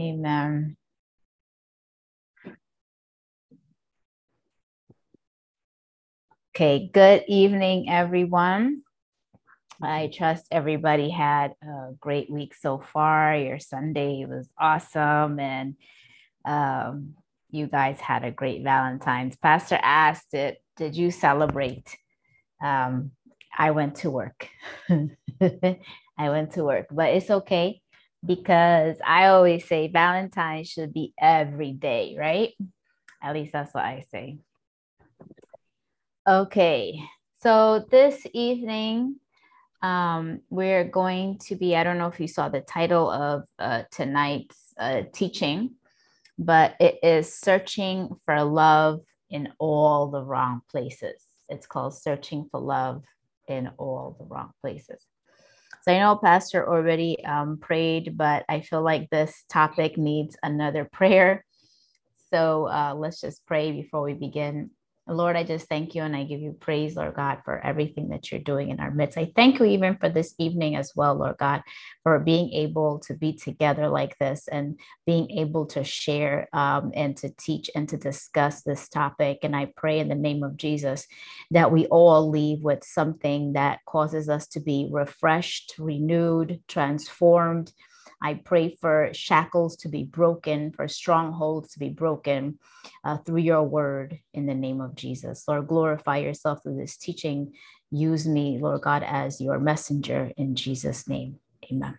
Amen. Okay, good evening, everyone. I trust everybody had a great week so far. Your Sunday was awesome, and um, you guys had a great Valentine's. Pastor asked it, Did you celebrate? Um, I went to work. I went to work, but it's okay because I always say Valentine should be every day, right? At least that's what I say. Okay, so this evening, um, we're going to be, I don't know if you saw the title of uh, tonight's uh, teaching, but it is Searching for Love in All the Wrong Places. It's called Searching for Love in All the Wrong Places. So I know Pastor already um, prayed, but I feel like this topic needs another prayer. So uh, let's just pray before we begin. Lord, I just thank you and I give you praise, Lord God, for everything that you're doing in our midst. I thank you even for this evening as well, Lord God, for being able to be together like this and being able to share um, and to teach and to discuss this topic. And I pray in the name of Jesus that we all leave with something that causes us to be refreshed, renewed, transformed I pray for shackles to be broken, for strongholds to be broken uh, through your word in the name of Jesus. Lord, glorify yourself through this teaching. Use me, Lord God, as your messenger in Jesus' name. Amen.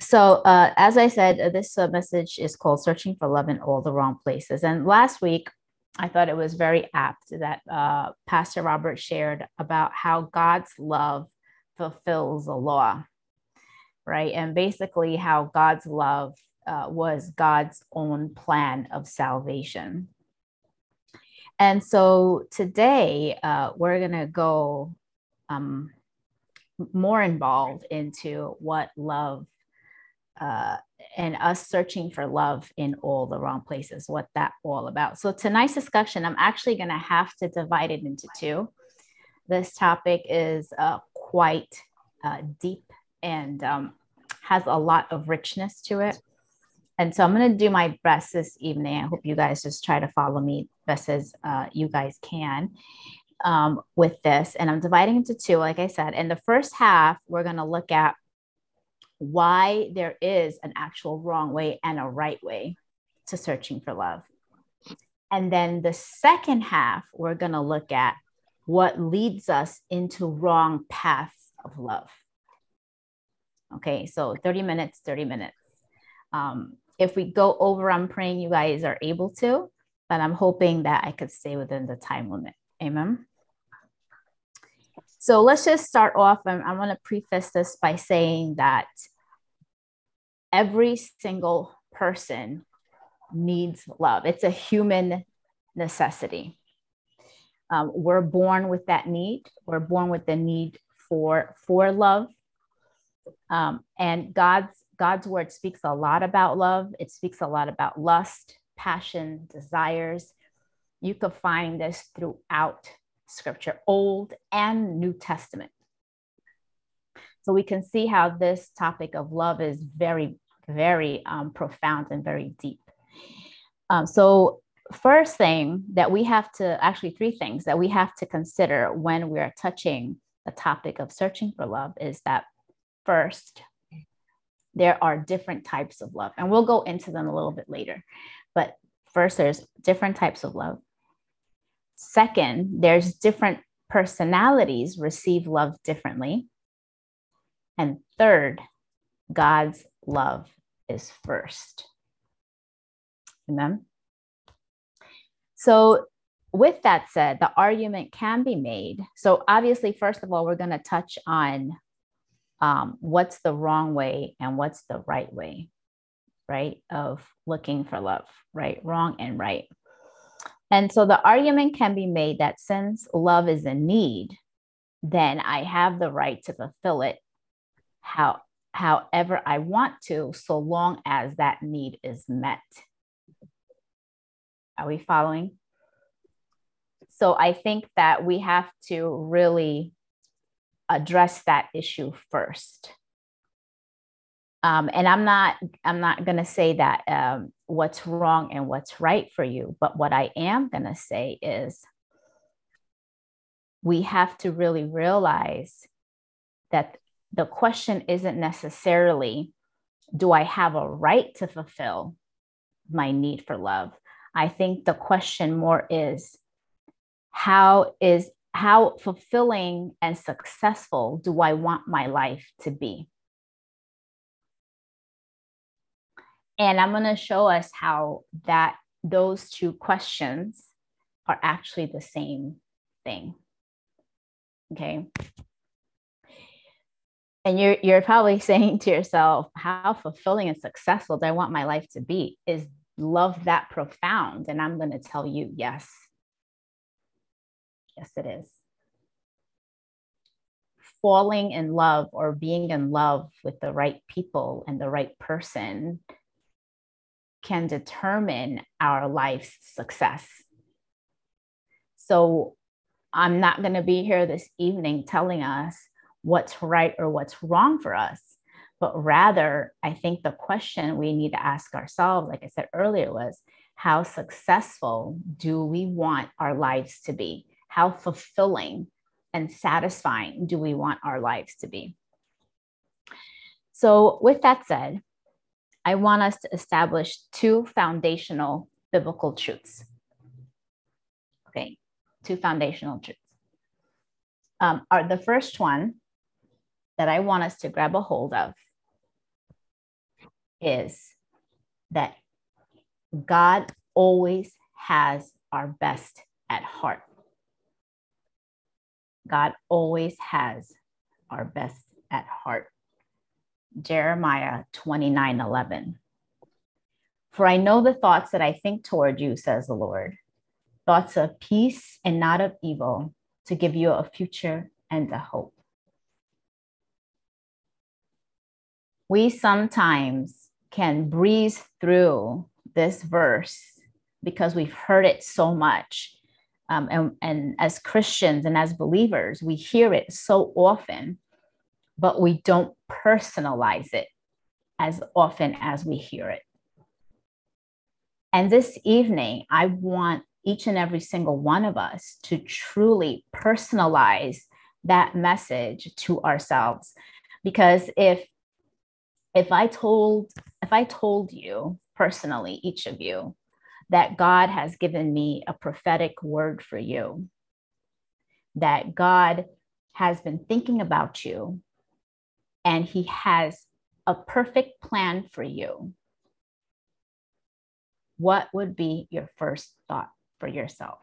So, uh, as I said, uh, this uh, message is called Searching for Love in All the Wrong Places. And last week, I thought it was very apt that uh, Pastor Robert shared about how God's love fulfills the law right? And basically, how God's love uh, was God's own plan of salvation. And so today, uh, we're going to go um, more involved into what love uh, and us searching for love in all the wrong places, what that all about. So tonight's discussion, I'm actually going to have to divide it into two. This topic is uh, quite uh, deep and um, has a lot of richness to it. And so I'm going to do my best this evening. I hope you guys just try to follow me best as uh, you guys can um, with this. And I'm dividing into two, like I said. In the first half, we're going to look at why there is an actual wrong way and a right way to searching for love. And then the second half, we're going to look at what leads us into wrong paths of love. Okay, so 30 minutes, 30 minutes. Um, if we go over, I'm praying you guys are able to, but I'm hoping that I could stay within the time limit. Amen. So let's just start off. And I want to preface this by saying that every single person needs love, it's a human necessity. Um, we're born with that need. We're born with the need for for love um, and God's God's word speaks a lot about love. It speaks a lot about lust, passion, desires. You could find this throughout Scripture, Old and New Testament. So we can see how this topic of love is very, very um, profound and very deep. Um, so first thing that we have to actually three things that we have to consider when we're touching the topic of searching for love is that first, there are different types of love, and we'll go into them a little bit later. But first, there's different types of love. Second, there's different personalities receive love differently. And third, God's love is first. Amen. So, with that said, the argument can be made. So, obviously, first of all, we're going to touch on um, what's the wrong way and what's the right way, right? Of looking for love, right? Wrong and right. And so the argument can be made that since love is a need, then I have the right to fulfill it how, however I want to, so long as that need is met. Are we following? So I think that we have to really address that issue first. Um, and I'm not I'm not going to say that um, what's wrong and what's right for you, but what I am going to say is we have to really realize that the question isn't necessarily do I have a right to fulfill my need for love? I think the question more is how is how fulfilling and successful do I want my life to be? And I'm going to show us how that those two questions are actually the same thing. Okay. And you're you're probably saying to yourself, how fulfilling and successful do I want my life to be? Is love that profound? And I'm going to tell you, yes. Yes, it is. Falling in love or being in love with the right people and the right person can determine our life's success. So I'm not going to be here this evening telling us what's right or what's wrong for us, but rather, I think the question we need to ask ourselves, like I said earlier, was how successful do we want our lives to be? How fulfilling and satisfying do we want our lives to be? So, with that said, I want us to establish two foundational biblical truths. Okay, two foundational truths. Um, are the first one that I want us to grab a hold of is that God always has our best at heart. God always has our best at heart. Jeremiah 29 11. For I know the thoughts that I think toward you, says the Lord thoughts of peace and not of evil, to give you a future and a hope. We sometimes can breeze through this verse because we've heard it so much. Um, and, and as Christians and as believers, we hear it so often but we don't personalize it as often as we hear it. And this evening, I want each and every single one of us to truly personalize that message to ourselves because if if i told if i told you personally each of you that god has given me a prophetic word for you that god has been thinking about you and he has a perfect plan for you, what would be your first thought for yourself?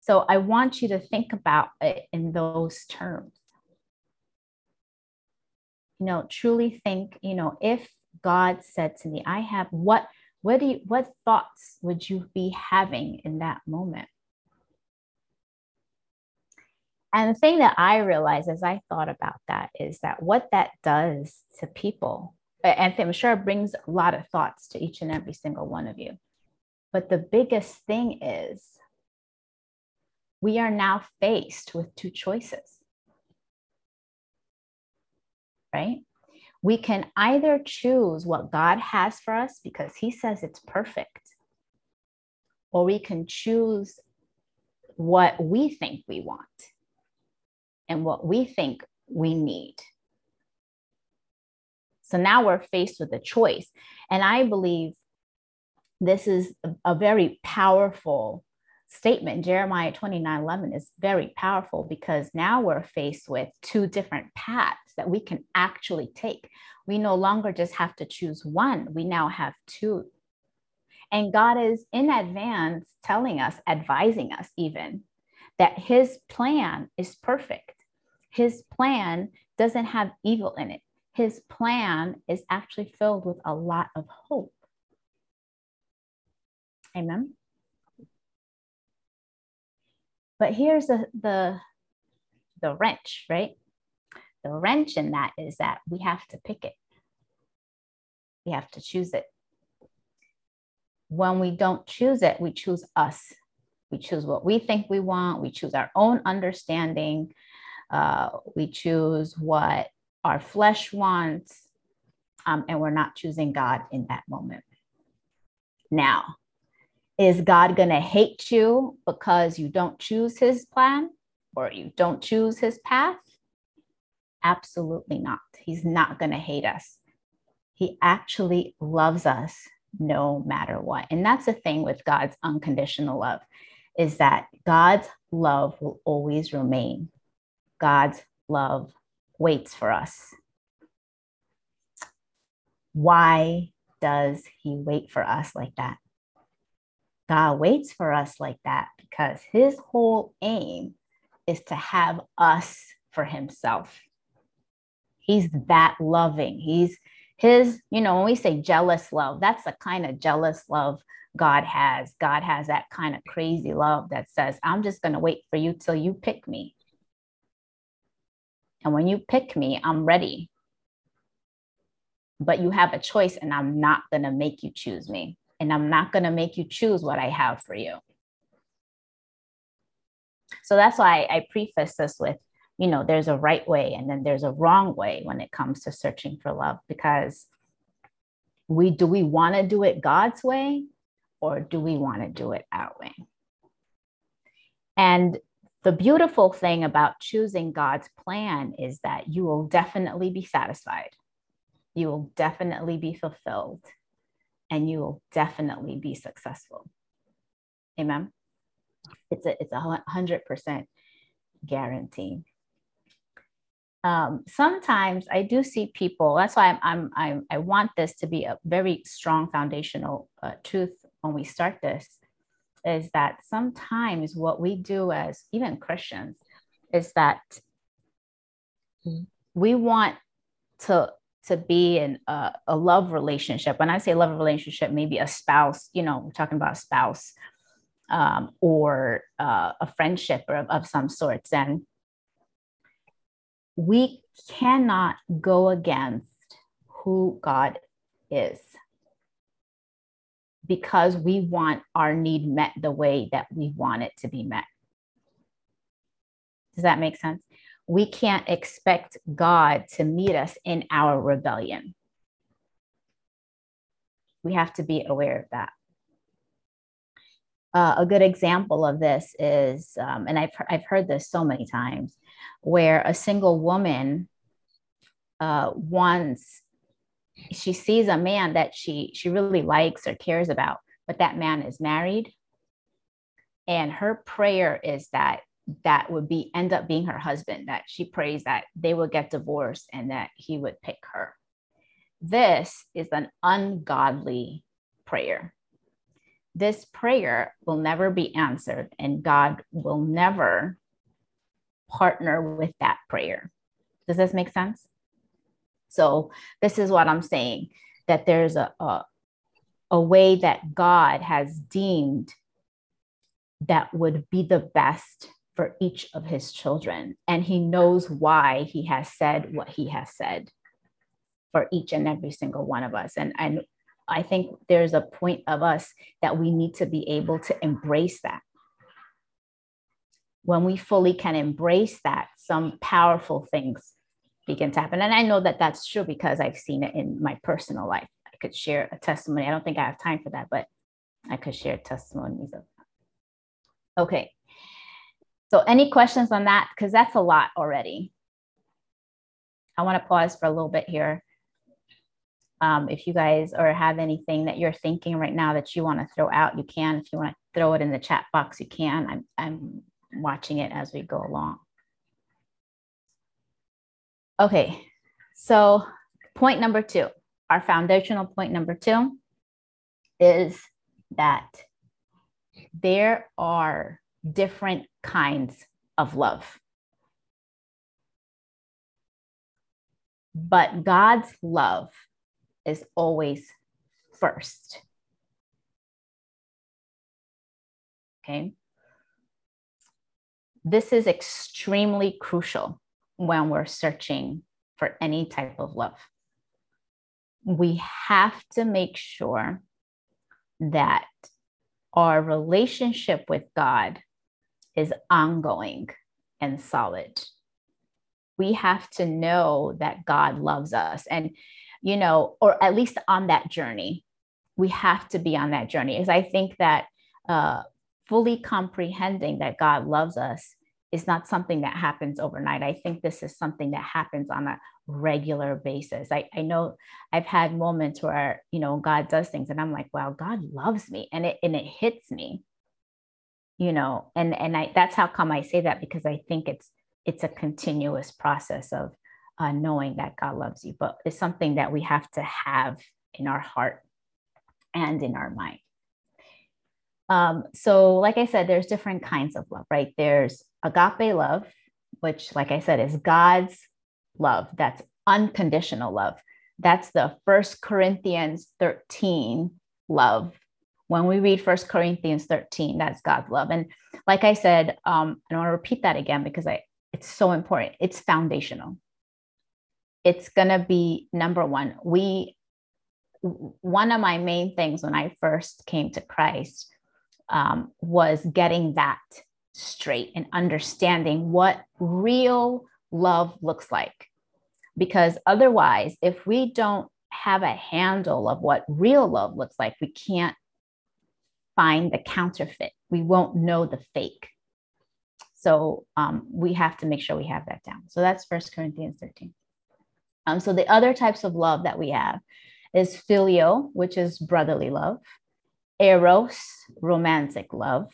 So I want you to think about it in those terms. You know, truly think, you know, if God said to me, I have what what do you, what thoughts would you be having in that moment? And the thing that I realized as I thought about that is that what that does to people, and I'm sure it brings a lot of thoughts to each and every single one of you. But the biggest thing is we are now faced with two choices, right? we can either choose what God has for us because He says it's perfect, or we can choose what we think we want and what we think we need. So now we're faced with a choice. And I believe this is a, very powerful statement. Jeremiah 29 11 is very powerful because now we're faced with two different paths that we can actually take. We no longer just have to choose one, we now have two. And God is in advance telling us, advising us even, that His plan is perfect. His plan doesn't have evil in it. His plan is actually filled with a lot of hope. Amen. But here's the, the, the wrench, right? The wrench in that is that we have to pick it. We have to choose it. When we don't choose it, we choose us. We choose what we think we want. We choose our own understanding. Uh, we choose what our flesh wants. Um, and we're not choosing God in that moment. Now, is God going to hate you because you don't choose his plan or you don't choose his path? Absolutely not. He's not going to hate us. He actually loves us no matter what. And that's the thing with God's unconditional love is that God's love will always remain. God's love waits for us. Why does he wait for us like that? God waits for us like that because his whole aim is to have us for himself. He's that loving. He's his, you know, when we say jealous love, that's the kind of jealous love God has. God has that kind of crazy love that says, I'm just going to wait for you till you pick me. And when you pick me, I'm ready. But you have a choice, and I'm not going to make you choose me. And I'm not going to make you choose what I have for you. So that's why I preface this with you know there's a right way and then there's a wrong way when it comes to searching for love because we do we want to do it god's way or do we want to do it our way? And the beautiful thing about choosing god's plan is that you will definitely be satisfied. You will definitely be fulfilled and you will definitely be successful. Amen? It's a it's a hundred percent guarantee um, sometimes I do see people. That's why I'm, I'm, I'm, i want this to be a very strong foundational uh, truth when we start this. Is that sometimes what we do as even Christians is that we want to to be in a, a love relationship. When I say love relationship, maybe a spouse. You know, we're talking about a spouse um, or uh, a friendship or of, of some sorts, and we cannot go against who God is because we want our need met the way that we want it to be met. Does that make sense? We can't expect God to meet us in our rebellion. We have to be aware of that. Uh, a good example of this is, um, and I've, I've heard this so many times, where a single woman uh, wants she sees a man that she she really likes or cares about but that man is married. And her prayer is that that would be end up being her husband that she prays that they would get divorced and that he would pick her. This is an ungodly prayer this prayer will never be answered and god will never partner with that prayer. Does this make sense? So, this is what I'm saying that there's a, a, a way that God has deemed that would be the best for each of his children. And he knows why he has said what he has said for each and every single one of us. And, and I think there's a point of us that we need to be able to embrace that when we fully can embrace that, some powerful things begin to happen. And I know that that's true because I've seen it in my personal life. I could share a testimony. I don't think I have time for that, but I could share testimonies of. Okay. So, any questions on that? Because that's a lot already. I want to pause for a little bit here. Um, if you guys or have anything that you're thinking right now that you want to throw out, you can. If you want to throw it in the chat box, you can. I'm, I'm watching it as we go along. Okay, so point number two, our foundational point number two is that there are different kinds of love. But God's love is always first. Okay. This is extremely crucial when we're searching for any type of love. We have to make sure that our relationship with God is ongoing and solid. We have to know that God loves us. And, you know, or at least on that journey, we have to be on that journey. Because I think that uh, fully comprehending that God loves us is not something that happens overnight. I think this is something that happens on a regular basis. I, I know I've had moments where, you know, God does things and I'm like, wow, God loves me. And it and it hits me, you know, and and I that's how come I say that because I think it's it's a continuous process of uh, knowing that God loves you, but it's something that we have to have in our heart and in our mind. Um, so, like I said, there's different kinds of love, right? There's agape love, which, like I said, is God's love. That's unconditional love. That's the First Corinthians 13 love. When we read First Corinthians 13, that's God's love. And like I said, um, I want to repeat that again because I it's so important. It's foundational. It's gonna be number one. We one of my main things when I first came to Christ um, was getting that straight and understanding what real love looks like. Because otherwise, if we don't have a handle of what real love looks like, we can't find the counterfeit. We won't know the fake. So um, we have to make sure we have that down. So that's First Corinthians 13. Um, so the other types of love that we have is filial, which is brotherly love, eros, romantic love,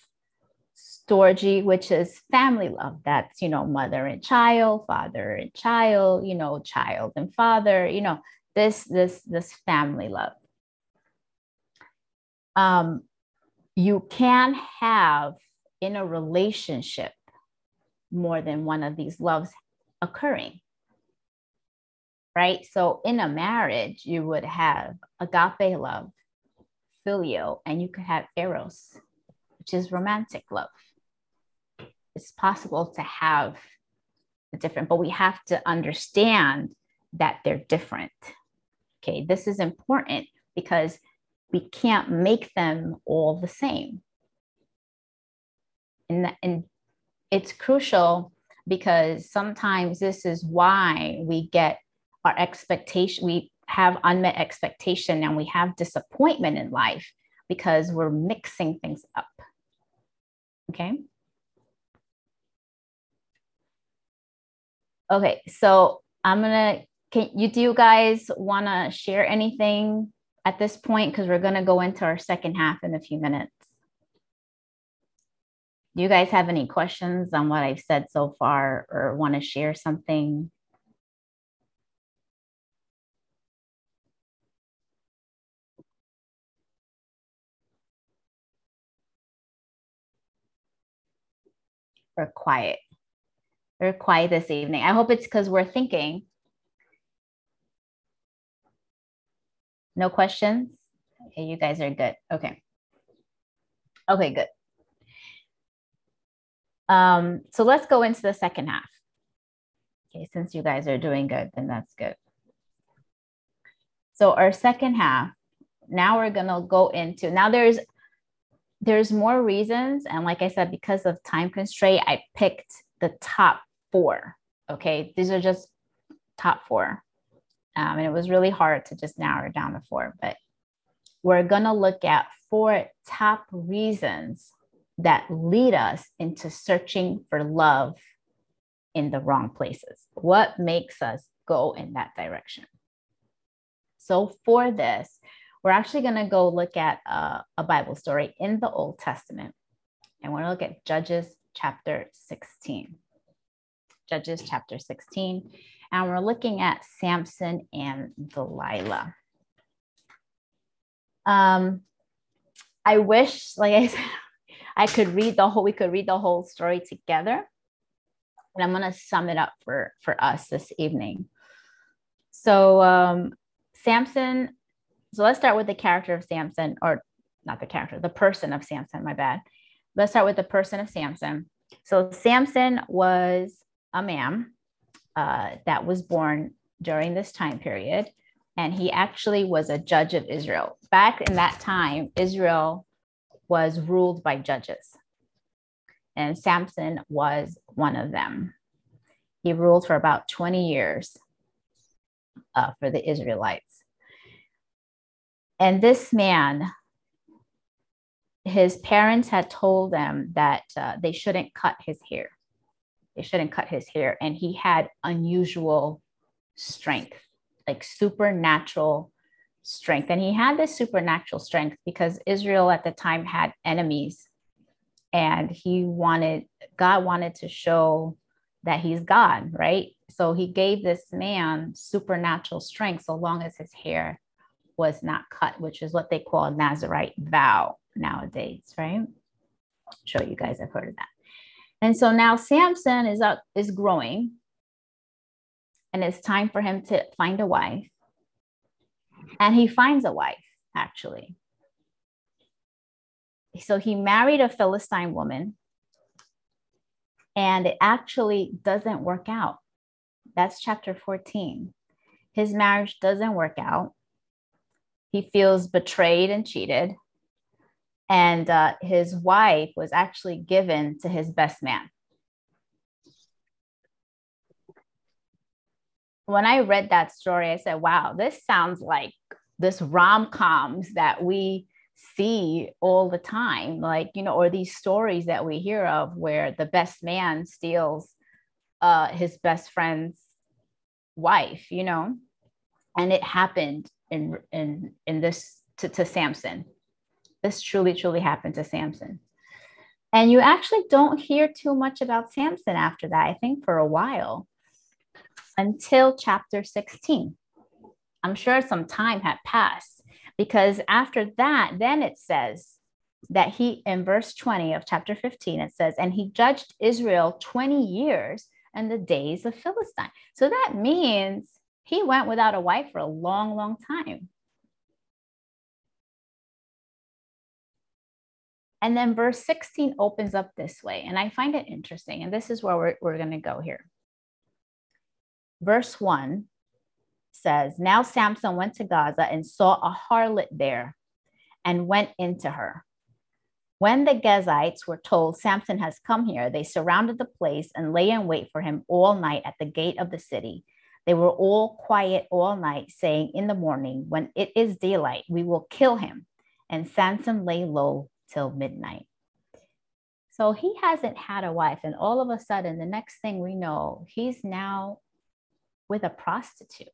storge, which is family love. That's, you know, mother and child, father and child, you know, child and father, you know, this, this, this family love. Um, you can have in a relationship more than one of these loves occurring. Right. So in a marriage, you would have agape love, filial, and you could have eros, which is romantic love it's possible to have the different, but we have to understand that they're different. Okay, this is important because we can't make them all the same. And, and it's crucial because sometimes this is why we get our expectation, we have unmet expectation and we have disappointment in life because we're mixing things up. Okay. Okay, so I'm gonna. Can you do you guys want to share anything at this point? Because we're gonna go into our second half in a few minutes. Do you guys have any questions on what I've said so far, or want to share something? Or quiet. We're quiet this evening. I hope it's because we're thinking. No questions? Okay, you guys are good. Okay. Okay, good. Um, so let's go into the second half. Okay, since you guys are doing good, then that's good. So our second half, now we're gonna go into, now there's there's more reasons. And like I said, because of time constraint, I picked the top four. Okay, these are just top four. Um, and it was really hard to just narrow it down to four, but we're going to look at four top reasons that lead us into searching for love in the wrong places. What makes us go in that direction? So, for this, we're actually going to go look at a, a Bible story in the Old Testament. And we're going to look at Judges chapter 16. Judges chapter 16. And we're looking at Samson and Delilah. Um, I wish, like I said, I could read the whole, we could read the whole story together. And I'm going to sum it up for, for us this evening. So, um, Samson, so let's start with the character of Samson, or not the character, the person of Samson, my bad. Let's start with the person of Samson. So, Samson was a man uh, that was born during this time period. And he actually was a judge of Israel. Back in that time, Israel was ruled by judges, and Samson was one of them. He ruled for about 20 years uh, for the Israelites. And this man, his parents had told them that uh, they shouldn't cut his hair. They shouldn't cut his hair. And he had unusual strength, like supernatural strength. And he had this supernatural strength because Israel at the time had enemies. And he wanted, God wanted to show that he's God, right? So he gave this man supernatural strength so long as his hair was not cut, which is what they call a Nazarite vow nowadays, right? I'll show you guys, I've heard of that. And so now Samson is up, is growing, and it's time for him to find a wife. And he finds a wife, actually. So he married a Philistine woman, and it actually doesn't work out. That's chapter 14. His marriage doesn't work out. He feels betrayed and cheated. And uh, his wife was actually given to his best man. When I read that story, I said, wow, this sounds like this rom coms that we see all the time like you know or these stories that we hear of where the best man steals uh his best friend's wife you know and it happened in in in this to, to samson. This truly truly happened to samson. And you actually don't hear too much about samson after that i think for a while until chapter 16 i'm sure some time had passed because after that, then it says that he, in verse 20 of chapter 15, it says, and he judged Israel 20 years in the days of Philistine. So that means he went without a wife for a long, long time. And then verse 16 opens up this way. And I find it interesting. And this is where we're, we're going to go here. Verse 1 says, Now Samson went to Gaza and saw a harlot there and went into her. When the Gazites were told Samson has come here, they surrounded the place and lay in wait for him all night at the gate of the city. They were all quiet all night, saying, In the morning, when it is daylight, we will kill him. And Samson lay low till midnight. So he hasn't had a wife. And all of a sudden, the next thing we know, he's now with a prostitute.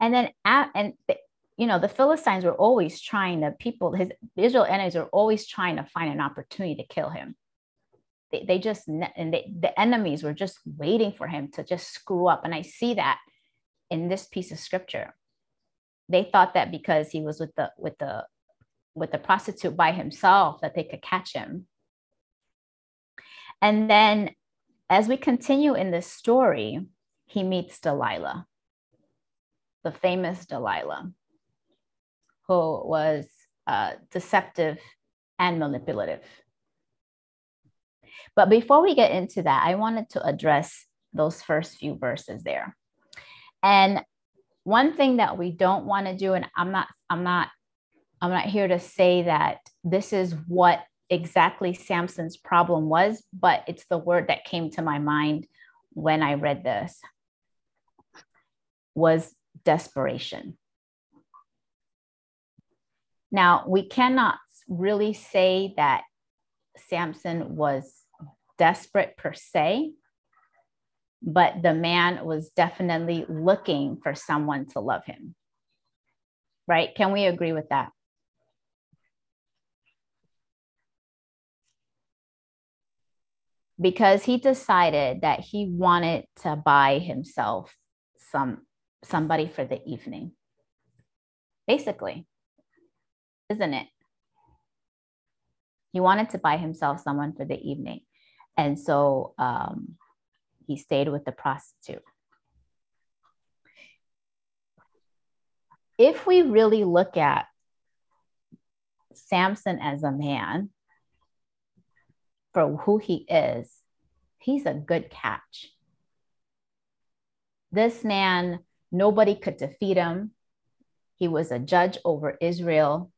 And then, and you know, the Philistines were always trying to, people, his Israel enemies are always trying to find an opportunity to kill him. They, they just, and they, the enemies were just waiting for him to just screw up. And I see that in this piece of scripture. They thought that because he was with the, with the, with the prostitute by himself that they could catch him. And then as we continue in this story, he meets Delilah the famous Delilah, who was uh, deceptive and manipulative. But before we get into that, I wanted to address those first few verses there. And one thing that we don't want to do, and I'm not, I'm not, I'm not here to say that this is what exactly Samson's problem was, but it's the word that came to my mind when I read this was desperation. Now, we cannot really say that Samson was desperate per se, but the man was definitely looking for someone to love him. Right? Can we agree with that? Because he decided that he wanted to buy himself some somebody for the evening. Basically, isn't it? He wanted to buy himself someone for the evening. And so um, he stayed with the prostitute. If we really look at Samson as a man, for who he is, he's a good catch. This man Nobody could defeat him. He was a judge over Israel.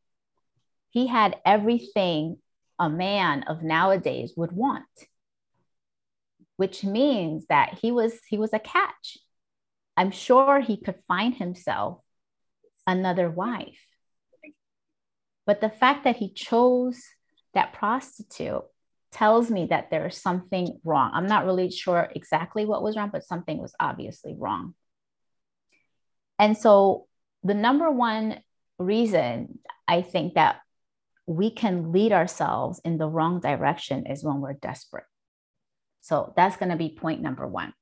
He had everything a man of nowadays would want, which means that he was he was a catch. I'm sure he could find himself another wife. But the fact that he chose that prostitute tells me that there is something wrong. I'm not really sure exactly what was wrong, but something was obviously wrong. And so, the number one reason I think that we can lead ourselves in the wrong direction is when we're desperate. So, that's going to be point number one.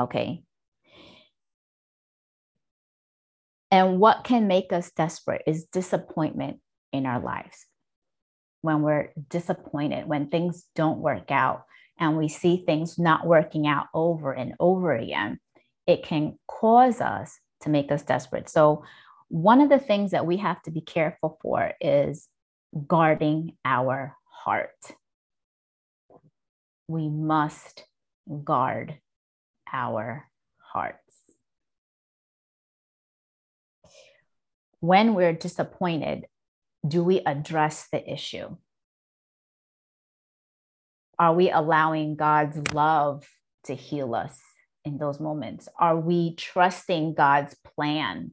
Okay. And what can make us desperate is disappointment in our lives. When we're disappointed, when things don't work out, and we see things not working out over and over again, it can cause us to make us desperate. So, one of the things that we have to be careful for is guarding our heart. We must guard our hearts. when we're disappointed, do we address the issue? Are we allowing God's love to heal us in those moments? Are we trusting God's plan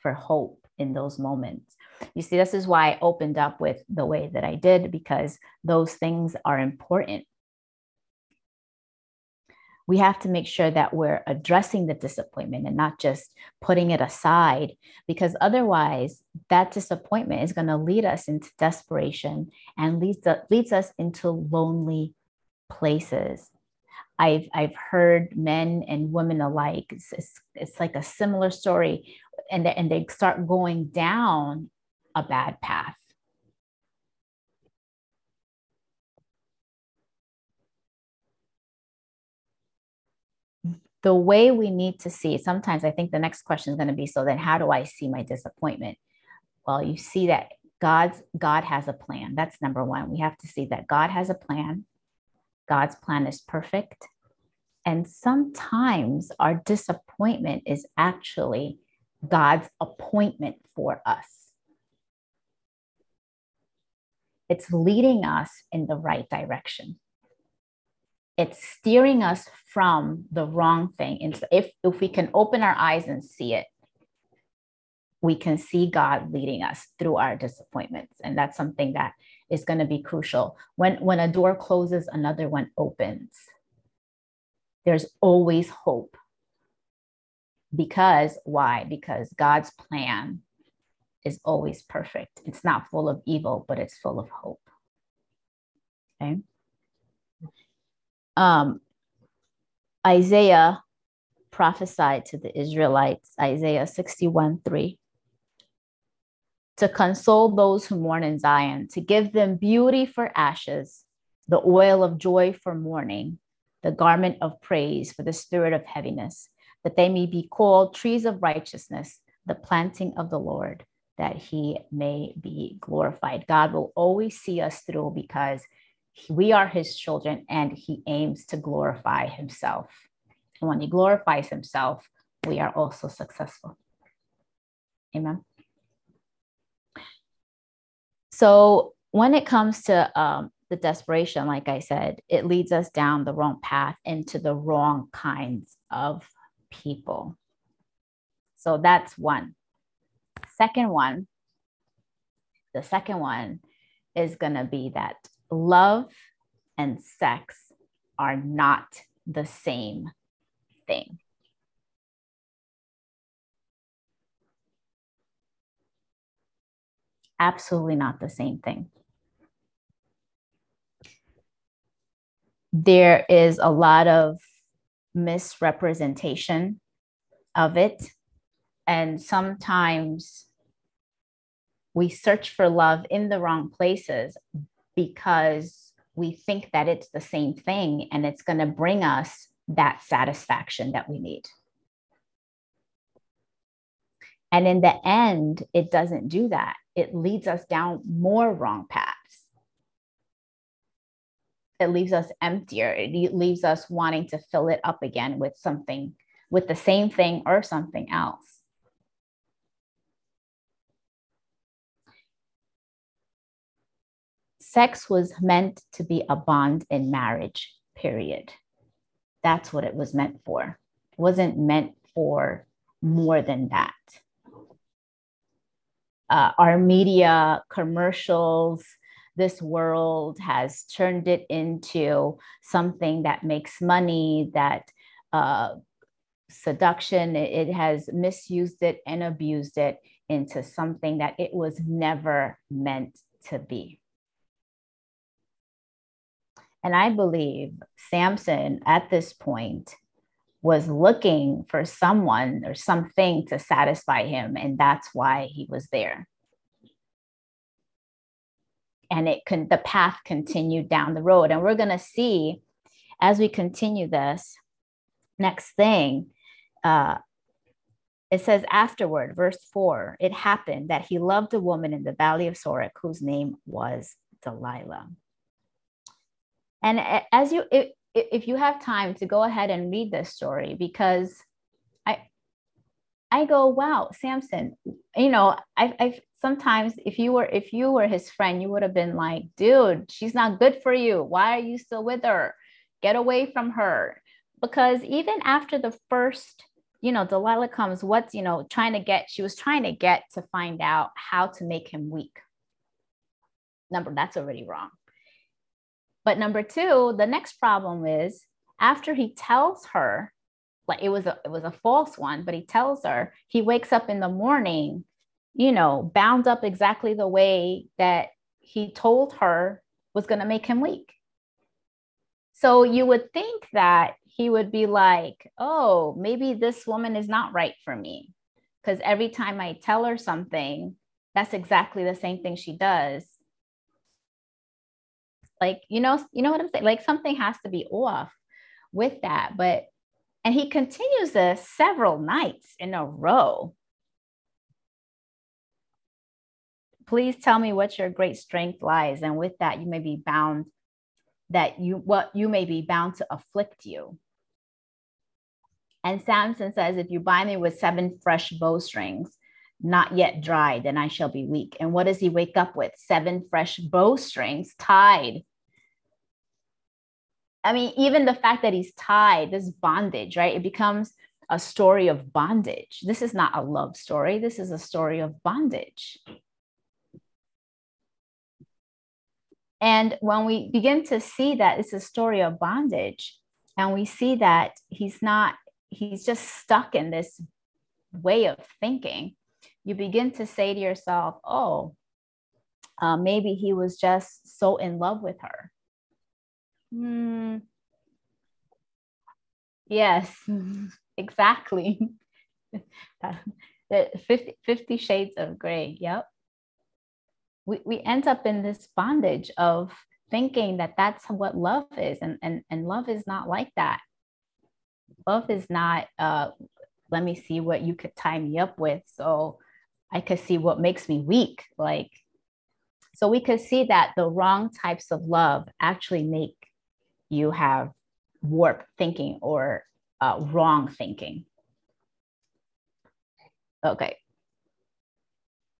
for hope in those moments? You see, this is why I opened up with the way that I did, because those things are important we have to make sure that we're addressing the disappointment and not just putting it aside, because otherwise, that disappointment is going to lead us into desperation and leads, leads us into lonely places. I've, I've heard men and women alike, it's, it's, it's like a similar story, and they, and they start going down a bad path. The way we need to see sometimes i think the next question is going to be so then how do i see my disappointment? Well you see that god's god has a plan. That's number one. We have to see that god has a plan. God's plan is perfect. And sometimes our disappointment is actually god's appointment for us it's leading us in the right direction it's steering us from the wrong thing. And if, if we can open our eyes and see it, we can see God leading us through our disappointments. And that's something that is going to be crucial. When, when a door closes, another one opens. There's always hope. Because why? Because God's plan is always perfect. It's not full of evil, but it's full of hope. Okay um, Isaiah prophesied to the Israelites, Isaiah 61 3, to console those who mourn in Zion, to give them beauty for ashes, the oil of joy for mourning, the garment of praise for the spirit of heaviness, that they may be called trees of righteousness, the planting of the Lord, that he may be glorified. God will always see us through because we are his children and he aims to glorify himself. And when he glorifies himself, we are also successful. Amen. So when it comes to um, the desperation, like I said, it leads us down the wrong path into the wrong kinds of people. So that's one. Second one, the second one is going to be that love and sex are not the same thing. Absolutely not the same thing. There is a lot of misrepresentation of it. And sometimes we search for love in the wrong places because we think that it's the same thing and it's going to bring us that satisfaction that we need. And in the end, it doesn't do that. It leads us down more wrong paths. It leaves us emptier. It leaves us wanting to fill it up again with something, with the same thing or something else. Sex was meant to be a bond in marriage, period. That's what it was meant for. It wasn't meant for more than that. Uh, our media, commercials, this world has turned it into something that makes money, that uh, seduction, it, it has misused it and abused it into something that it was never meant to be. And I believe Samson at this point was looking for someone or something to satisfy him. And that's why he was there. And it can, the path continued down the road. And we're going to see as we continue this next thing, uh, it says afterward, verse four, it happened that he loved a woman in the valley of Sorek whose name was Delilah. And as you, if, if you have time to go ahead and read this story, because I, I go, wow, Samson, you know, I, I sometimes if you were if you were his friend, you would have been like, dude, she's not good for you. Why are you still with her? Get away from her. Because even after the first you know, Delilah comes, what's, you know, trying to get, she was trying to get to find out how to make him weak. Number, that's already wrong. But number two, the next problem is after he tells her, like it was a it was a false one, but he tells her he wakes up in the morning, you know, bound up exactly the way that he told her was going to make him weak. So you would think that he would be like, oh, maybe this woman is not right for me. Because every time I tell her something, that's exactly the same thing she does. Like, you know, you know what I'm saying? Like something has to be off with that. But and he continues this several nights in a row. Please tell me what your great strength lies. And with that, you may be bound that you what you may be bound to afflict you. And Samson says, If you bind me with seven fresh bowstrings, not yet dried, then I shall be weak. And what does he wake up with? Seven fresh bowstrings tied. I mean, even the fact that he's tied, this bondage, right? It becomes a story of bondage. This is not a love story. This is a story of bondage. And when we begin to see that it's a story of bondage, and we see that he's not he's just stuck in this way of thinking, you begin to say to yourself, oh, uh, maybe he was just so in love with her. Hmm. Yes, exactly. 50, 50 shades of Grey. Yep. We, we end up in this bondage of thinking that that's what love is. And, and, and love is not like that love is not uh, let me see what you could tie me up with so i could see what makes me weak like so we could see that the wrong types of love actually make you have warped thinking or uh, wrong thinking. Okay.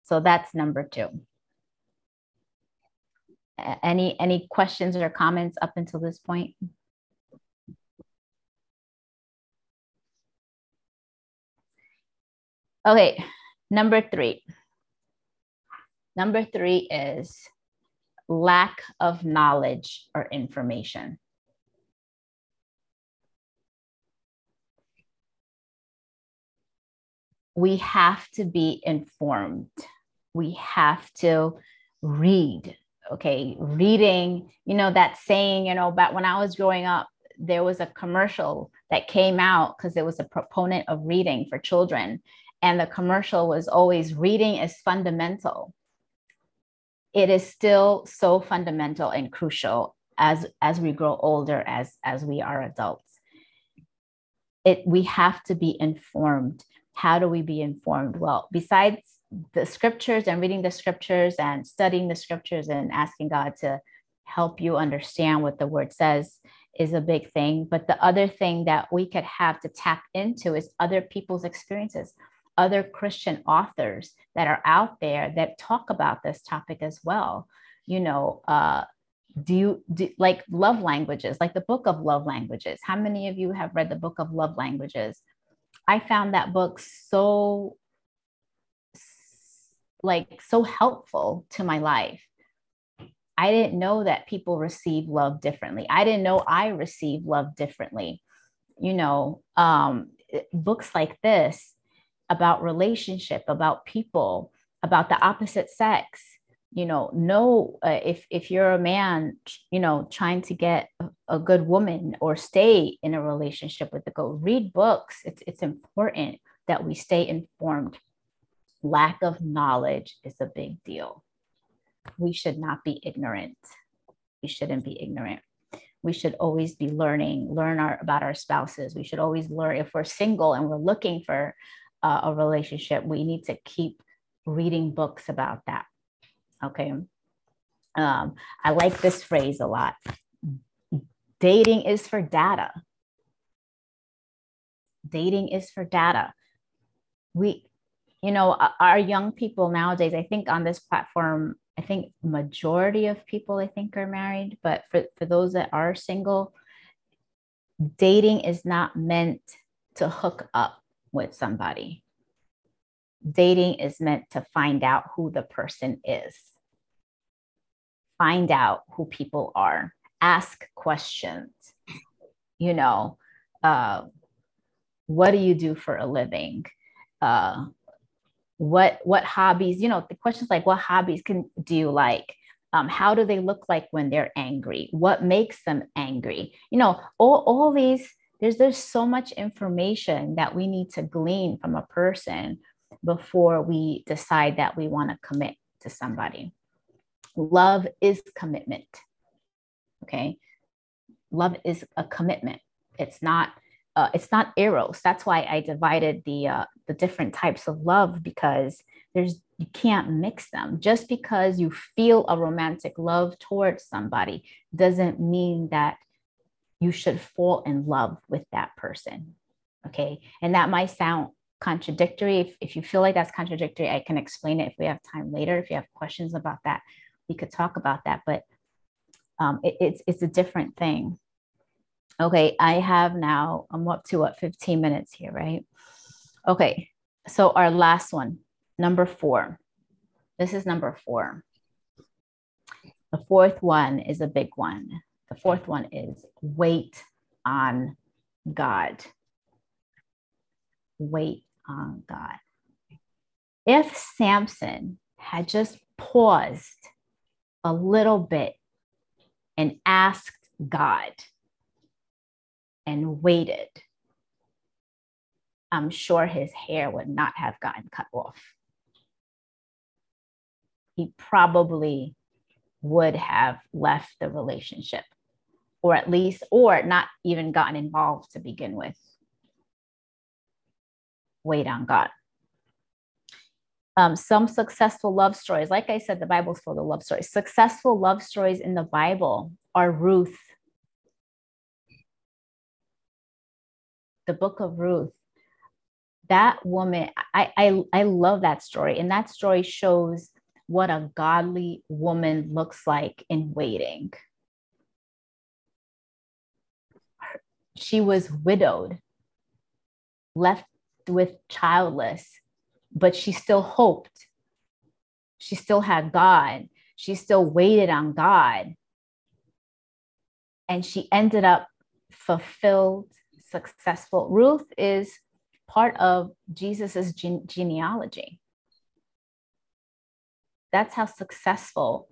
So that's number two. Any any questions or comments up until this point? Okay, number three. Number three is lack of knowledge or information. We have to be informed. We have to read. Okay, reading, you know, that saying, you know, but when I was growing up, there was a commercial that came out because it was a proponent of reading for children and the commercial was always reading is fundamental. It is still so fundamental and crucial as as we grow older as as we are adults. It we have to be informed. How do we be informed? Well besides the scriptures and reading the scriptures and studying the scriptures and asking god to help you understand what the word says is a big thing. But the other thing that we could have to tap into is other people's experiences other Christian authors that are out there that talk about this topic as well. you know, uh, do you do, like love languages, like the book of love languages? How many of you have read the book of love languages? I found that book so like so helpful to my life. I didn't know that people receive love differently. I didn't know I receive love differently. You know, um, books like this about relationship, about people, about the opposite sex. You know, know uh, if if you're a man, you know, trying to get a, good woman or stay in a relationship with the go read books. It's it's important that we stay informed. Lack of knowledge is a big deal. We should not be ignorant. We shouldn't be ignorant we should always be learning learn our, about our spouses we should always learn if we're single and we're looking for uh, a relationship we need to keep reading books about that okay? Um, i like this phrase a lot. Dating is for data. Dating is for data. We you know our young people nowadays i think on this platform I think majority of people I think are married, but for, for those that are single, dating is not meant to hook up with somebody. Dating is meant to find out who the person is. Find out who people are. Ask questions. You know, uh, what do you do for a living? Uh, what what hobbies you know the questions like what hobbies can do you like um, how do they look like when they're angry what makes them angry you know all, all these there's there's so much information that we need to glean from a person before we decide that we want to commit to somebody love is commitment okay love is a commitment it's not uh, it's not eros. That's why I divided the uh, the different types of love because there's you can't mix them. Just because you feel a romantic love towards somebody doesn't mean that you should fall in love with that person. Okay, and that might sound contradictory. If, if you feel like that's contradictory, I can explain it if we have time later. If you have questions about that, we could talk about that. But um, it, it's it's a different thing. Okay, I have now, I'm up to what, 15 minutes here, right? Okay, so our last one, number four. This is number four. The fourth one is a big one. The fourth one is wait on God. Wait on God. If Samson had just paused a little bit and asked God, and waited, I'm sure his hair would not have gotten cut off. He probably would have left the relationship, or at least, or not even gotten involved to begin with. Wait on God. Um, some successful love stories, like I said, the Bible's full of love stories. Successful love stories in the Bible are Ruth, the book of Ruth, that woman, I, I, I love that story. And that story shows what a godly woman looks like in waiting. She was widowed, left with childless, but she still hoped. She still had God. She still waited on God. And she ended up fulfilled successful. Ruth is part of Jesus's gene- genealogy. That's how successful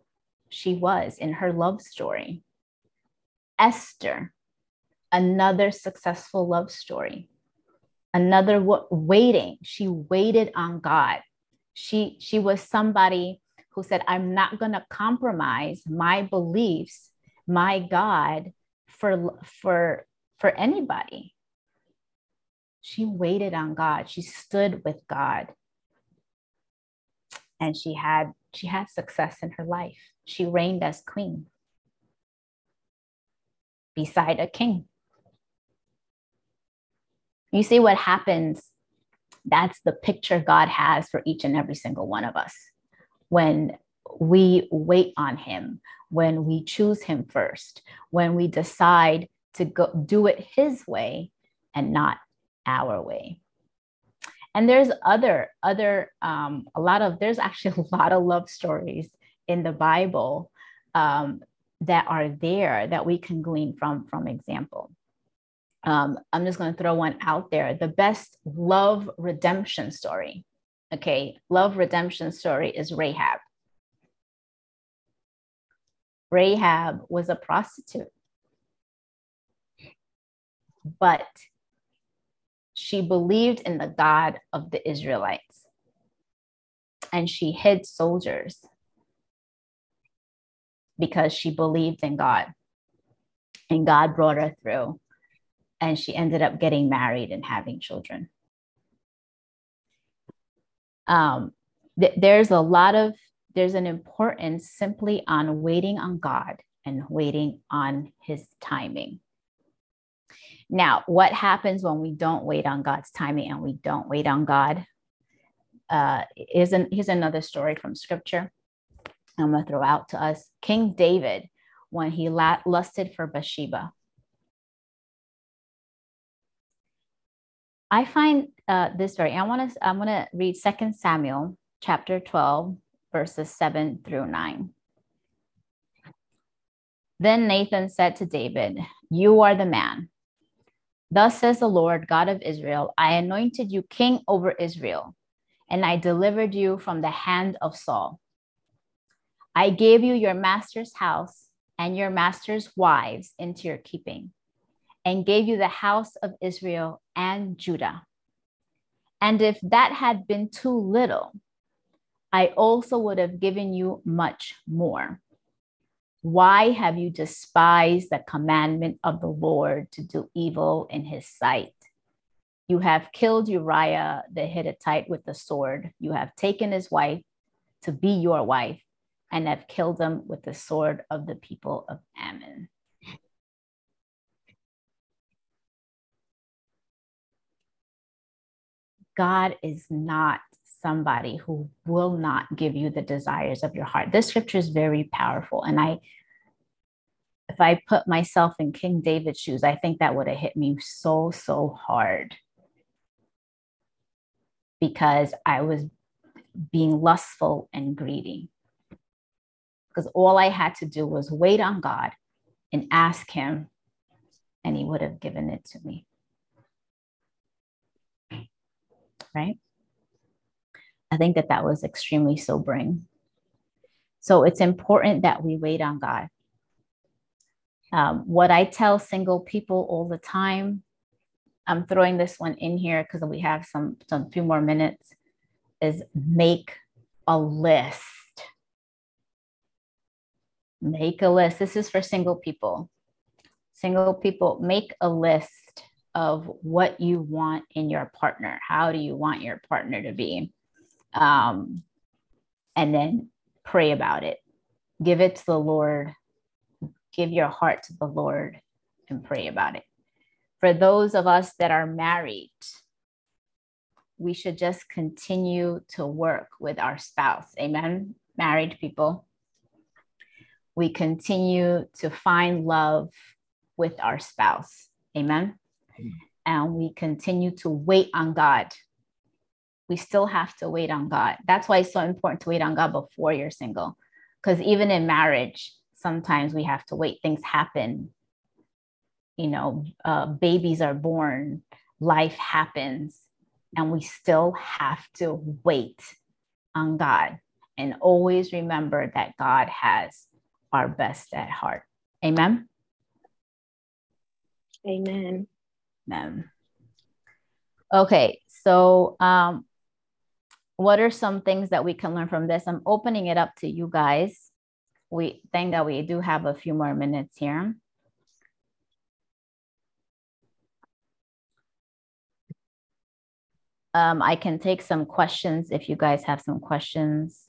she was in her love story. Esther, another successful love story. Another w- waiting. She waited on God. She she was somebody who said, "I'm not going to compromise my beliefs, my God, for for for anybody. She waited on God. She stood with God. And she had she had success in her life. She reigned as queen beside a king. You see what happens? That's the picture God has for each and every single one of us. When we wait on him, when we choose him first, when we decide to go do it his way and not our way. And there's other other um, a lot of there's actually a lot of love stories in the Bible um, that are there that we can glean from from example. Um, I'm just going to throw one out there. The best love redemption story. Okay, love redemption story is Rahab. Rahab was a prostitute, but she believed in the God of the Israelites and she hid soldiers because she believed in God. And God brought her through. And she ended up getting married and having children. Um, th- there's a lot of, there's an importance simply on waiting on God and waiting on his timing. Now, what happens when we don't wait on God's timing and we don't wait on God? Uh, is an, here's another story from scripture. I'm going to throw out to us King David when he la- lusted for Bathsheba. I find uh, this very. I want to. I'm going to read Second Samuel chapter 12, verses 7 through 9. Then Nathan said to David, "You are the man." Thus says the Lord God of Israel: I anointed you king over Israel, and I delivered you from the hand of Saul. I gave you your master's house and your master's wives into your keeping, and gave you the house of Israel and Judah. And if that had been too little, I also would have given you much more. Why have you despised the commandment of the Lord to do evil in his sight? You have killed Uriah the Hittite with the sword. You have taken his wife to be your wife and have killed them with the sword of the people of Ammon. God is not somebody who will not give you the desires of your heart. This scripture is very powerful. And I, if I put myself in King David's shoes, I think that would have hit me so, so hard because I was being lustful and greedy because all I had to do was wait on God and ask Him, and He would have given it to me. Right? I think that that was extremely sobering. So it's important that we wait on God. Um, what I tell single people all the time, I'm throwing this one in here because we have some some few more minutes, is make a list make a list. This is for single people. Single people, make a list of what you want in your partner. How do you want your partner to be? Um, and then pray about it. Give it to the Lord. Give your heart to the Lord and pray about it. For those of us that are married, we should just continue to work with our spouse. Amen. Married people we continue to find love with our spouse. Amen. And we continue to wait on God. We still have to wait on God. That's why it's so important to wait on God before you're single. Because even in marriage, sometimes we have to wait. Things happen. You know, uh, babies are born, life happens, and we still have to wait on God and always remember that God has our best at heart. Amen. Amen. Amen. Okay, so um, what are some things that we can learn from this? I'm opening it up to you guys. We thank that we do have a few more minutes here. Um, I can take some questions if you guys have some questions.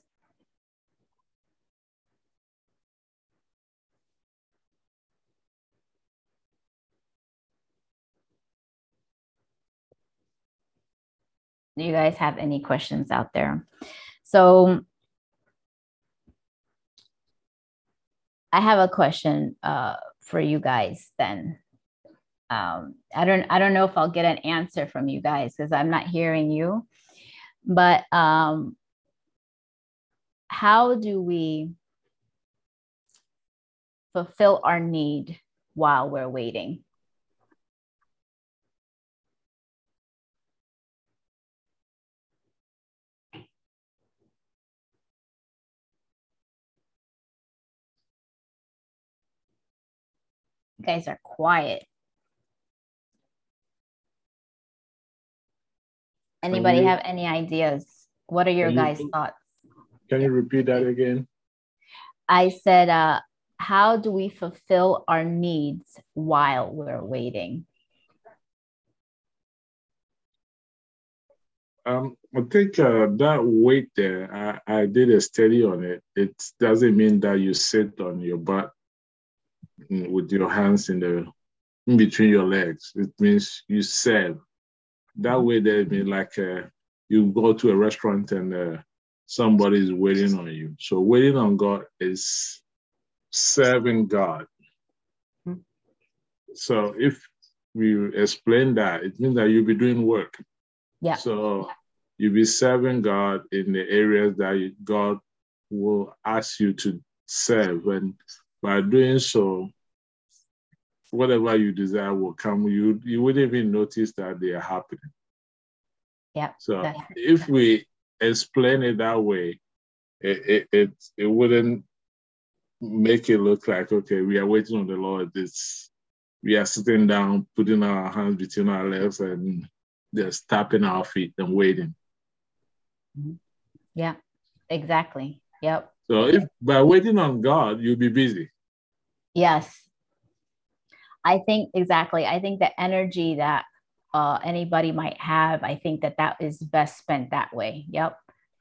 Do you guys have any questions out there? So I have a question uh, for you guys then. Um, I don't I don't know if I'll get an answer from you guys because I'm not hearing you. But um, how do we fulfill our need while we're waiting? You guys are quiet. Anybody you- have any ideas? What are your Can you- guys' thoughts? Can you repeat that again? I said, uh, how do we fulfill our needs while we're waiting? Um, I think uh, that weight there, I, I did a study on it. It doesn't mean that you sit on your butt with your hands in the in between your legs. It means you serve. That way, there mean like uh, you go to a restaurant and uh, somebody is waiting on you. So waiting on God is serving God. Mhm. So if we explain that, it means that you'll be doing work. Yeah. So you'll be serving God in the areas that God will ask you to serve. And by doing so, whatever you desire will come. You you wouldn't even notice that they are happening. Yeah. So if we explain it that way, it, it it it wouldn't make it look like okay, we are waiting on the Lord. It's we are sitting down, putting our hands between our legs and just tapping our feet and waiting. Mm-hmm. Yeah, exactly. Yep. So if by waiting on God, you'll be busy. Yes. I think exactly. I think the energy that uh, anybody might have, I think that that is best spent that way. Yep.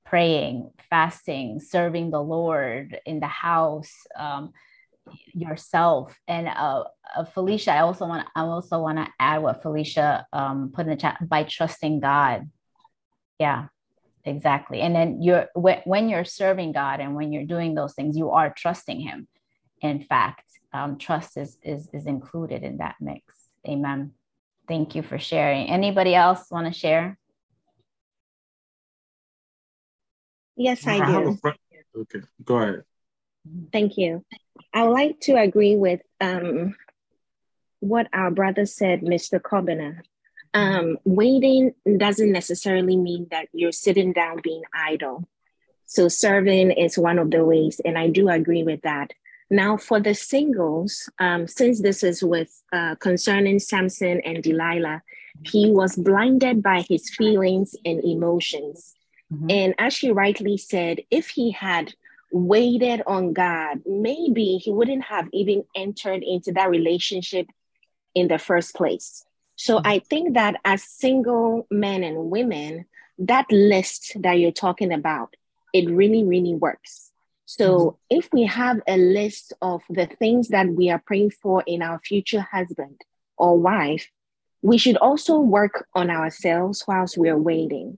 Praying, fasting, serving the Lord in the house, um, yourself. And uh, uh, Felicia, I also want I also want to add what Felicia um, put in the chat by trusting God. Yeah, exactly. And then you're when, when you're serving God and when you're doing those things, you are trusting Him. In fact, um, trust is, is is included in that mix. Amen. Thank you for sharing. Anybody else want to share? Yes, I have do. Okay, go ahead. Thank you. I would like to agree with um, what our brother said, Mr. Cobbiner. Um, waiting doesn't necessarily mean that you're sitting down being idle. So serving is one of the ways, and I do agree with that. Now, for the singles, um, since this is with uh, concerning Samson and Delilah, he was blinded by his feelings and emotions. Mhm. And as she rightly said, if he had waited on God, maybe he wouldn't have even entered into that relationship in the first place. So mm-hmm. I think that as single men and women, that list that you're talking about, it really, really works. So mm-hmm. if we have a list of the things that we are praying for in our future husband or wife, we should also work on ourselves whilst we're waiting.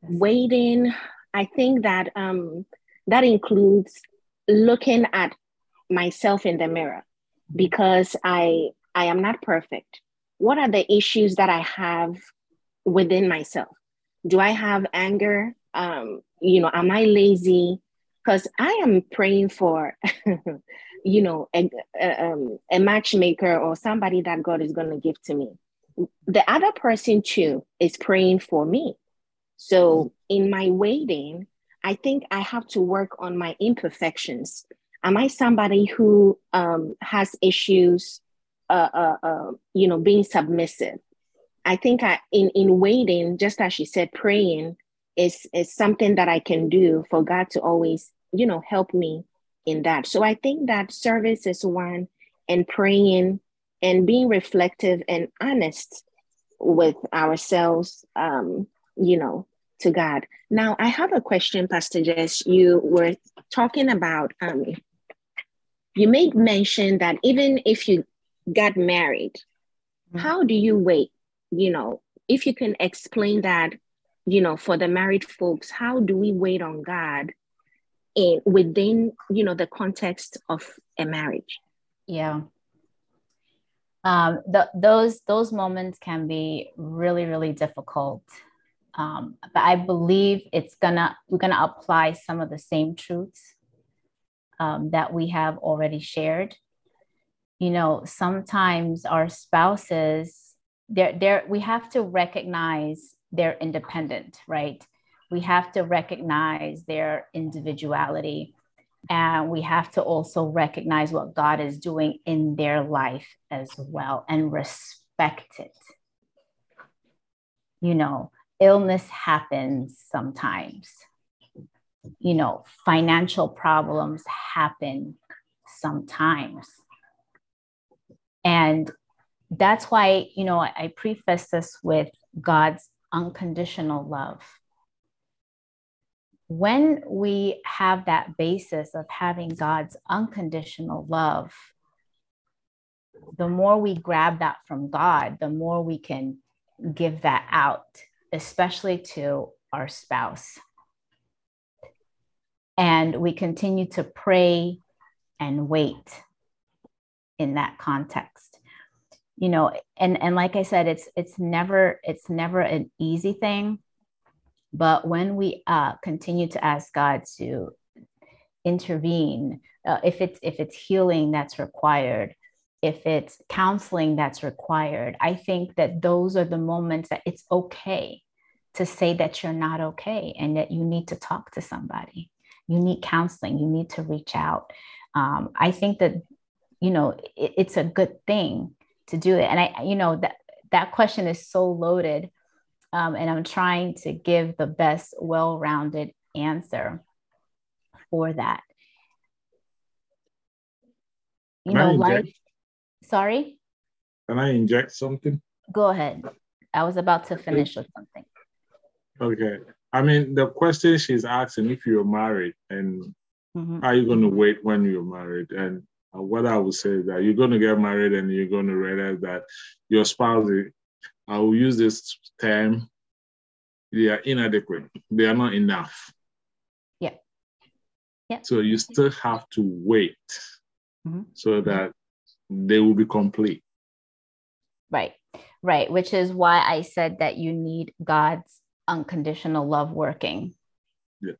Waiting i think that um that includes looking at myself in the mirror mm-hmm. because i i am not perfect what are the issues that i have within myself? Do i have anger? Um you know am i lazy? Because i am praying for you know a, a, um, a matchmaker or somebody that god is going to give to me. The other person too is praying for me. So in my waiting, I think I have to work on my imperfections. Am I somebody who um, has issues, uh, uh, uh, you know, being submissive? I think I, in in waiting, just as she said, praying is is something that I can do for God to always, you know, help me in that. So I think that service is one, and praying and being reflective and honest with ourselves. Um, you know, to God. Now, I have a question, Pastor Jess. You were talking about, um, you made mention that even if you got married, Mhm. how do you wait? You know, if you can explain that, you know, for the married folks, how do we wait on God in within you know the context of a marriage yeah um, the, those those moments can be really really difficult um, but i believe it's gonna we're gonna apply some of the same truths um, that we have already shared you know sometimes our spouses they're, they're we have to recognize they're independent right we have to recognize their individuality and we have to also recognize what God is doing in their life as well and respect it. You know, illness happens sometimes, you know, financial problems happen sometimes. And that's why, you know, I preface this with God's unconditional love when we have that basis of having God's unconditional love, the more we grab that from God, the more we can give that out, especially to our spouse. And we continue to pray and wait in that context. You know, and, and like I said, it's it's never it's never an easy thing but when we uh, continue to ask God to intervene, uh, if it's if it's healing that's required, if it's counseling that's required, I think that those are the moments that it's okay to say that you're not okay and that you need to talk to somebody. You need counseling. You need to reach out. Um, I think that you know it, it's a good thing to do it. And I, you know, that that question is so loaded um, and I'm trying to give the best well rounded answer for that. You Can know, life. Sorry? Can I inject something? Go ahead. I was about to finish with something. Okay. I mean, the question she's asking if you're married and mm-hmm. are you going to wait when you're married? And what I would say is that you're going to get married and you're going to realize that your spouse I will use this term. They are inadequate. They are not enough. Yeah. Yeah. So you still have to wait mm-hmm. so that they will be complete. Right. Right. Which is why I said that you need God's unconditional love working. Yes.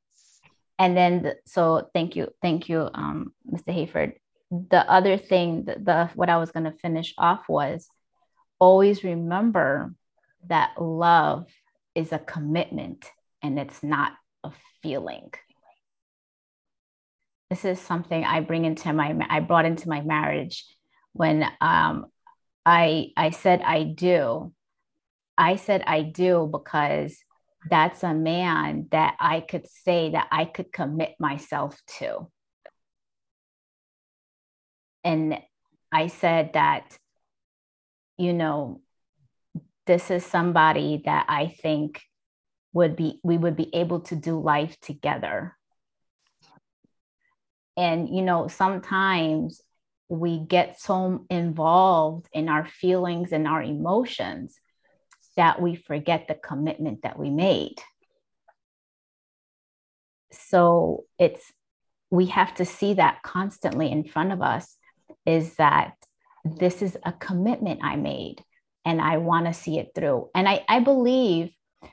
And then, the, so thank you, thank you, um, Mr. Hayford. The other thing, the, the what I was going to finish off was always remember that love is a commitment and it's not a feeling. This is something I bring into my I brought into my marriage when um, I I said I do. I said I do because that's a man that I could say that I could commit myself to. And I said that you know, this is somebody that I think would be, we would be able to do life together. And, you know, sometimes we get so involved in our feelings and our emotions that we forget the commitment that we made. So it's, we have to see that constantly in front of us is that this is a commitment I made and I want to see it through. And I, I believe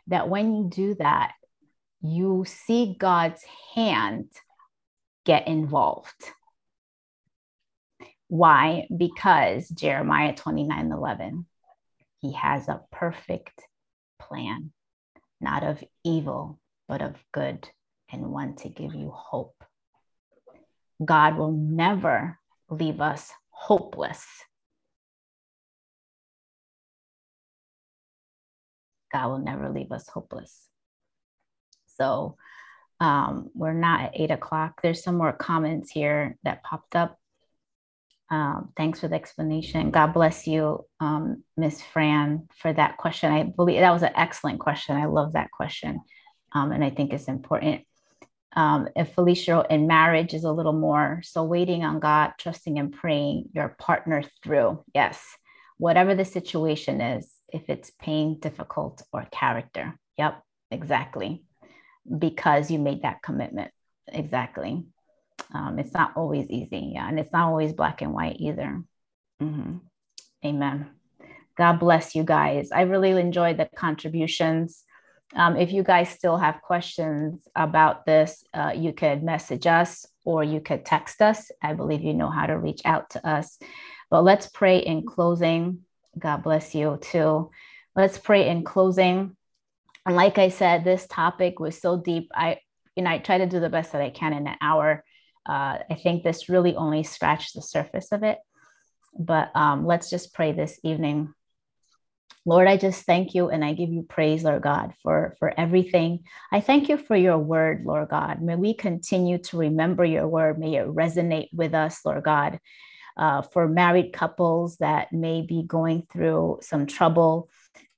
that when you do that, you see God's hand get involved. Why? Because Jeremiah 29 11, he has a perfect plan, not of evil, but of good, and one to give you hope. God will never leave us hopeless. God will never leave us hopeless. So um, we're not at eight o'clock. There's some more comments here that popped up. Um, thanks for the explanation. God bless you, um, Miss Fran, for that question. I believe that was an excellent question. I love that question. Um, and I think it's important um, if Felicia in marriage is a little more so waiting on God, trusting and praying your partner through. Yes, whatever the situation is, if it's pain, difficult, or character. Yep, exactly. Because you made that commitment. exactly. Um, it's not always easy. Yeah. And it's not always black and white either. Mm-hmm. Amen. God bless you guys. I really enjoyed the contributions. Um, if you guys still have questions about this, uh, you could message us or you could text us. I believe you know how to reach out to us. But let's pray in closing. God bless you too. Let's pray in closing. And like I said, this topic was so deep. I, you know, I try to do the best that I can in an hour. Uh, I think this really only scratched the surface of it. But um, let's just pray this evening. Lord, I just thank you and I give you praise, Lord God, for, for everything. I thank you for your word, Lord God. May we continue to remember your word. May it resonate with us, Lord God. Uh, for married couples that may be going through some trouble,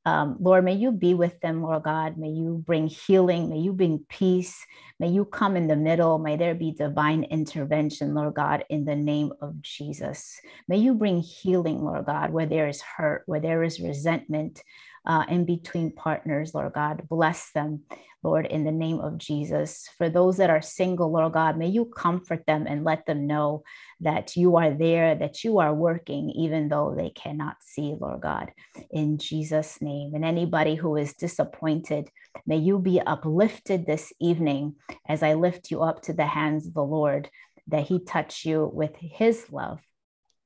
um, Lord, may you be with them, Lord God. May you bring healing. May you bring peace. May you come in the middle. May there be divine intervention, Lord God, in the name of Jesus. May you bring healing, Lord God, where there is hurt, where there is resentment, uh, in between partners, Lord God. Bless them, Lord, in the name of Jesus. For those that are single, Lord God, may you comfort them and let them know that you are there, that you are working, even though they cannot see, Lord God, in Jesus' name. And anybody who is disappointed, may you be uplifted this evening as I lift you up to the hands of the Lord, that He touch you with His love.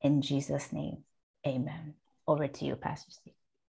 In Jesus' name, amen. Over to you, Pastor Steve.